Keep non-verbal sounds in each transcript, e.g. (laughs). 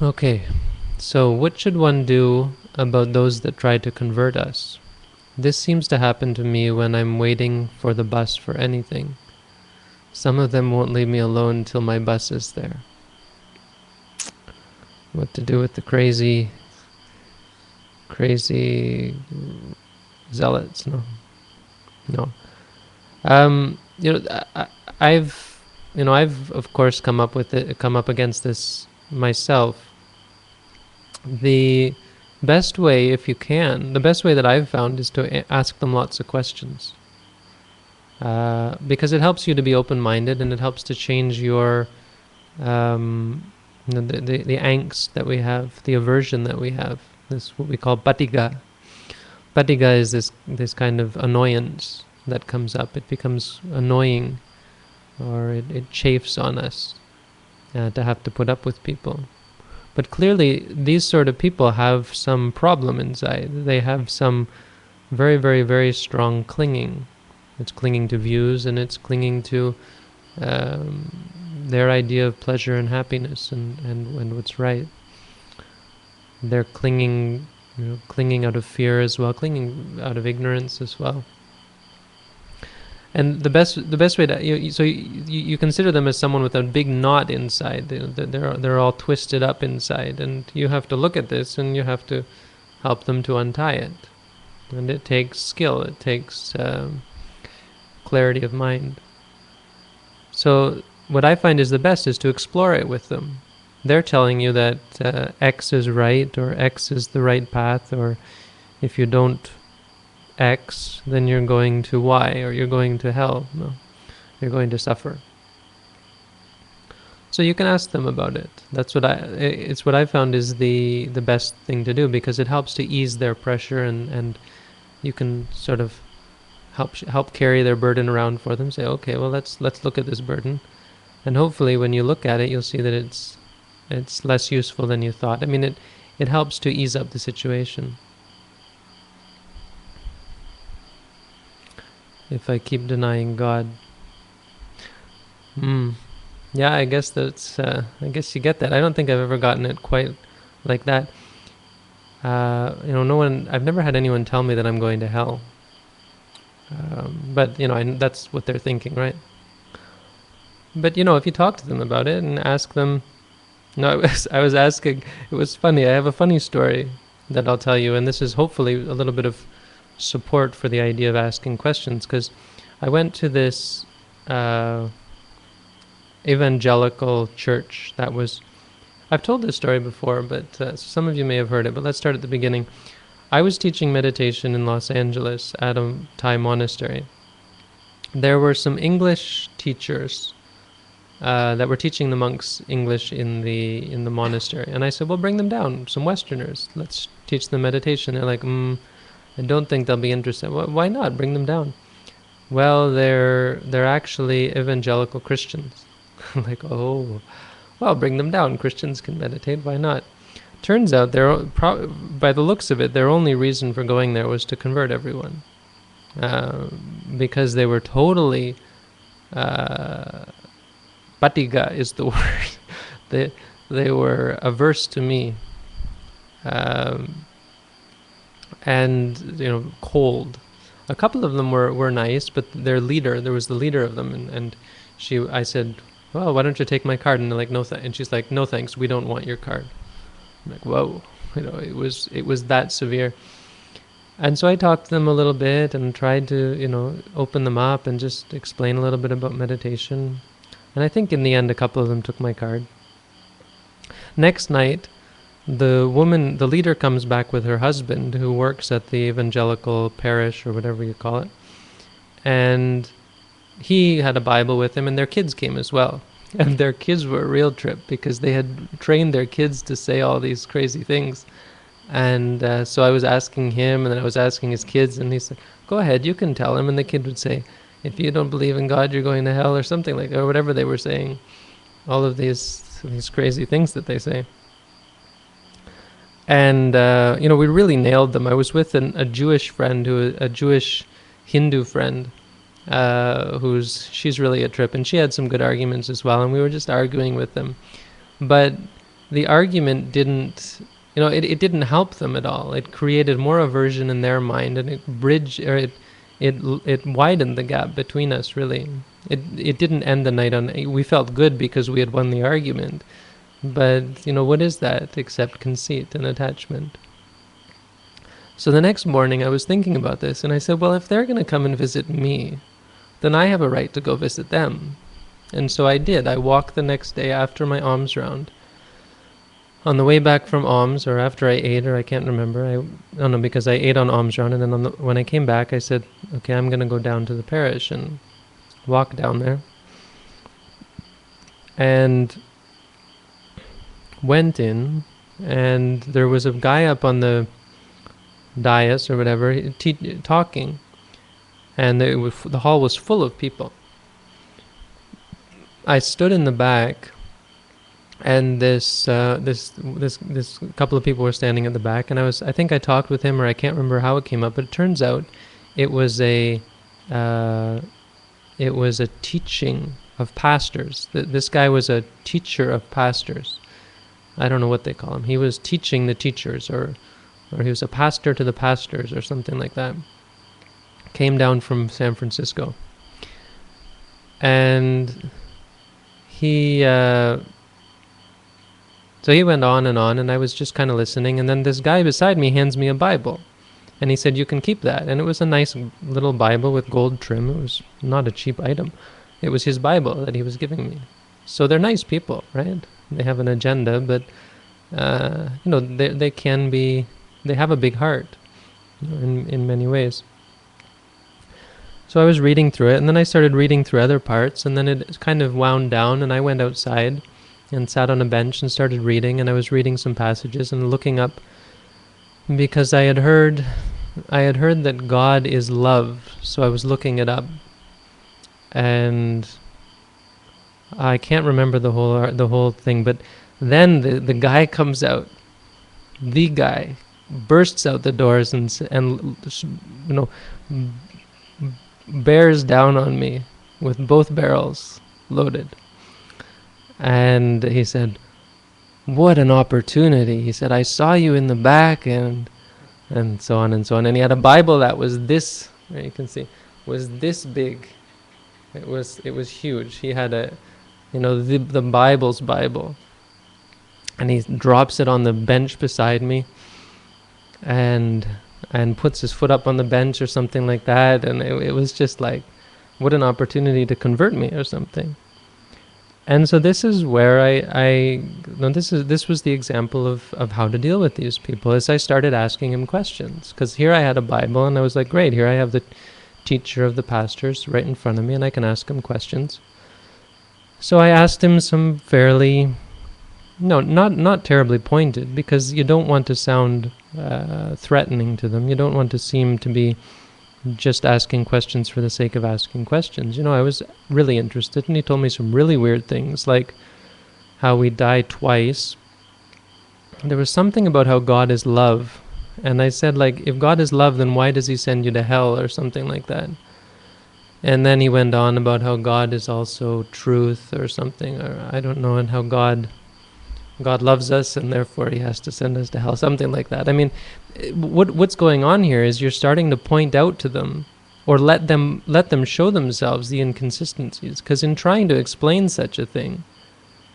Okay, so what should one do about those that try to convert us? This seems to happen to me when I'm waiting for the bus for anything. Some of them won't leave me alone till my bus is there. What to do with the crazy, crazy zealots? No, no. Um, you know, I, I've, you know, I've of course come up with it, come up against this myself the best way, if you can, the best way that I've found is to ask them lots of questions. Uh, because it helps you to be open-minded and it helps to change your um, the, the, the angst that we have, the aversion that we have. This what we call patigha. Patigha is this this kind of annoyance that comes up. It becomes annoying, or it, it chafes on us uh, to have to put up with people. But clearly, these sort of people have some problem inside. They have some very, very, very strong clinging. It's clinging to views and it's clinging to um, their idea of pleasure and happiness and, and, and what's right. They're clinging, you know, clinging out of fear as well, clinging out of ignorance as well and the best the best way to you, so you, you consider them as someone with a big knot inside. They, they're they're all twisted up inside. And you have to look at this and you have to help them to untie it. And it takes skill. It takes um, clarity of mind. So what i find is the best is to explore it with them. They're telling you that uh, x is right or x is the right path or if you don't X, then you're going to Y or you're going to hell. No, you're going to suffer. So you can ask them about it. That's what I. It's what I found is the the best thing to do because it helps to ease their pressure and and you can sort of help help carry their burden around for them. Say, okay, well let's let's look at this burden, and hopefully when you look at it, you'll see that it's it's less useful than you thought. I mean, it it helps to ease up the situation. If I keep denying God. Hmm. Yeah, I guess that's. Uh, I guess you get that. I don't think I've ever gotten it quite like that. Uh, you know, no one. I've never had anyone tell me that I'm going to hell. Um, but you know, I, that's what they're thinking, right? But you know, if you talk to them about it and ask them, no, (laughs) I was, I was asking. It was funny. I have a funny story that I'll tell you, and this is hopefully a little bit of support for the idea of asking questions because I went to this uh, evangelical church that was. I've told this story before, but uh, some of you may have heard it. But let's start at the beginning. I was teaching meditation in Los Angeles at a Thai monastery. There were some English teachers uh, that were teaching the monks English in the in the monastery, and I said, "Well, bring them down, some Westerners. Let's teach them meditation." They're like, mm, I don't think they'll be interested. Why not? Bring them down. Well, they're they're actually evangelical Christians. (laughs) like, oh, well, bring them down. Christians can meditate. Why not? Turns out, they're by the looks of it, their only reason for going there was to convert everyone, uh, because they were totally. Uh, patigha is the (laughs) word. they they were averse to me. Um, and you know cold. A couple of them were, were nice, but their leader, there was the leader of them, and, and she, I said, well, why don't you take my card? And they're like, no, th-. and she's like, no, thanks, we don't want your card. I'm like, whoa, (laughs) you know, it was it was that severe. And so I talked to them a little bit and tried to, you know, open them up and just explain a little bit about meditation. And I think in the end, a couple of them took my card. Next night, the woman, the leader comes back with her husband who works at the evangelical parish or whatever you call it. And he had a Bible with him, and their kids came as well. (laughs) And their kids were a real trip because they had trained their kids to say all these crazy things. And uh, so I was asking him, and then I was asking his kids, and he said, Go ahead, you can tell him. And the kid would say, If you don't believe in God, you're going to hell, or something like that, or whatever they were saying. All of these, these crazy things that they say and uh, you know we really nailed them. I was with an, a Jewish friend who a Jewish Hindu friend uh, who's she's really a trip, and she had some good arguments as well, and we were just arguing with them. But the argument didn't you know it, it didn't help them at all it created more aversion in their mind and it bridged or it it it widened the gap between us really it it didn't end the night on we felt good because we had won the argument but you know what is that except conceit and attachment? So the next morning i was thinking about this and i said well if they're going to come and visit me then i have a right to go visit them. And so i did. I walked the next day after my alms round. On the way back from alms or after I ate or I can't remember I don't know because I ate on alms round and then the, when I came back I said okay I'm gonna go down to the parish and walk down there. And went in and there was a guy up on the dais or whatever te- talking and was, the hall was full of people I stood in the back and this uh, this this this couple of people were standing at the back, and I was I think I talked with him, or I can't remember how it came up, but it turns out it was a uh, it was a teaching of pastors. This guy was a teacher of pastors. I don't know what they call him. He was teaching the teachers, or or he was a pastor to the pastors, or something like that. Came down from San Francisco, and he. Uh, so he went on and on, and I was just kind of listening. And then this guy beside me hands me a Bible. And he said, You can keep that. And it was a nice little Bible with gold trim. It was not a cheap item. It was his Bible that he was giving me. So they're nice people, right? They have an agenda, but, uh, you know, they, they can be, they have a big heart you know, in, in many ways. So I was reading through it, and then I started reading through other parts, and then it kind of wound down, and I went outside and sat on a bench and started reading and I was reading some passages and looking up because I had heard I had heard that God is love so I was looking it up and I can't remember the whole the whole thing but then the the guy comes out the guy bursts out the doors and and you know bears down on me with both barrels loaded and he said, "What an opportunity!" He said, "I saw you in the back," and and so on and so on. And he had a Bible that was this. You can see was this big. It was it was huge. He had a, you know, the the Bible's Bible. And he drops it on the bench beside me. And and puts his foot up on the bench or something like that. And it, it was just like, what an opportunity to convert me or something and so this is where I, I no, this is this was the example of, of how to deal with these people as I started asking him questions because here I had a Bible and I was like great here I have the teacher of the pastors right in front of me and I can ask him questions so I asked him some fairly no not not terribly pointed because you don't want to sound uh, threatening to them you don't want to seem to be just asking questions for the sake of asking questions. You know, I was really interested, and he told me some really weird things, like how we die twice. There was something about how God is love, and I said, like, if God is love, then why does He send you to hell, or something like that. And then he went on about how God is also truth, or something, or I don't know, and how God God loves us and therefore he has to send us to hell, something like that. I mean, what what's going on here is you're starting to point out to them or let them let them show themselves the inconsistencies because in trying to explain such a thing,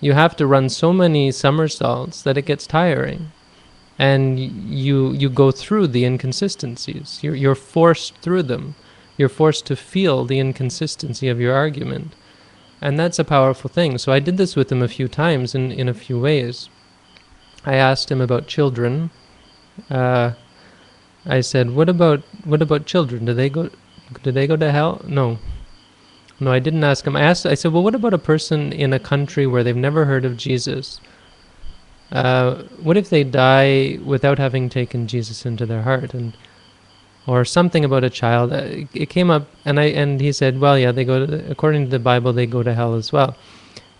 you have to run so many somersaults that it gets tiring. And you you go through the inconsistencies. You're you're forced through them. You're forced to feel the inconsistency of your argument and that's a powerful thing. So I did this with him a few times in, in a few ways. I asked him about children. Uh, I said, "What about what about children? Do they go do they go to hell?" No. No, I didn't ask him. I asked I said, "Well, what about a person in a country where they've never heard of Jesus? Uh, what if they die without having taken Jesus into their heart?" And or something about a child. Uh, it came up, and I and he said, "Well, yeah, they go to according to the Bible, they go to hell as well."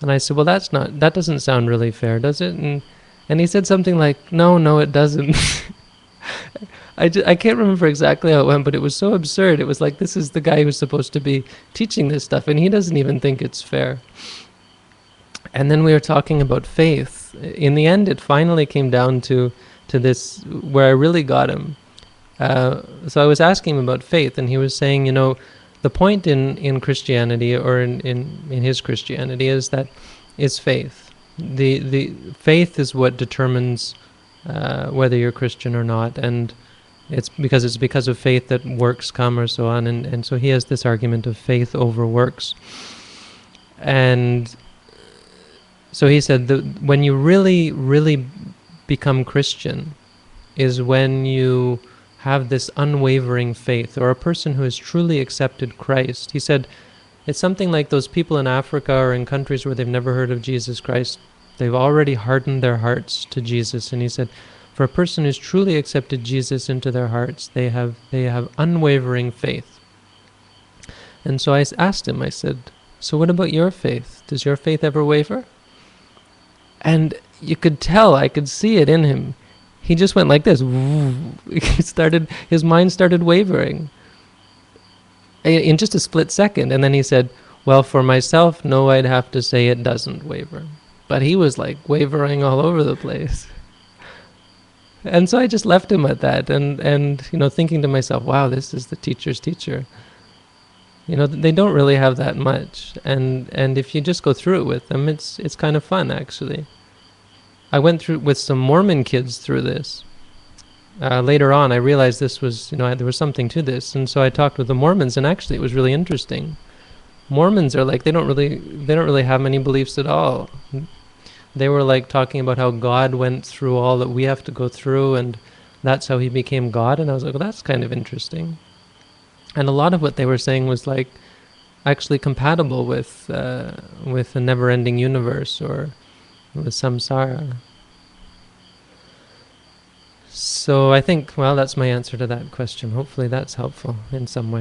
And I said, "Well, that's not that doesn't sound really fair, does it?" And and he said something like, "No, no, it doesn't." (laughs) I, just, I can't remember exactly how it went, but it was so absurd. It was like this is the guy who's supposed to be teaching this stuff, and he doesn't even think it's fair. And then we were talking about faith, in the end, it finally came down to to this where I really got him. Uh, so I was asking him about faith, and he was saying, you know, the point in, in Christianity or in, in, in his Christianity is that it's faith. The the faith is what determines uh, whether you're Christian or not, and it's because it's because of faith that works come or so on, and, and so he has this argument of faith over works. And so he said that when you really, really become Christian is when you have this unwavering faith, or a person who has truly accepted Christ. He said, it's something like those people in Africa or in countries where they've never heard of Jesus Christ. They've already hardened their hearts to Jesus. And he said, for a person who's truly accepted Jesus into their hearts, they have they have unwavering faith. And so I asked him, I said, So what about your faith? Does your faith ever waver? And you could tell, I could see it in him. He just went like this. (laughs) He started his mind started wavering in just a split second. And then he said, Well, for myself, no, I'd have to say it doesn't waver. But he was like wavering all over the place. (laughs) And so I just left him at that and, and you know, thinking to myself, wow, this is the teacher's teacher. You know, they don't really have that much. And and if you just go through it with them, it's it's kind of fun actually. I went through with some Mormon kids through this uh, later on, I realized this was, you know, there was something to this, and so I talked with the Mormons, and actually, it was really interesting. Mormons are like they don't really they don't really have many beliefs at all. They were like talking about how God went through all that we have to go through, and that's how He became God. And I was like, well, that's kind of interesting. And a lot of what they were saying was like actually compatible with uh, with a never-ending universe or with samsara. So I think, well, that's my answer to that question. Hopefully that's helpful in some way.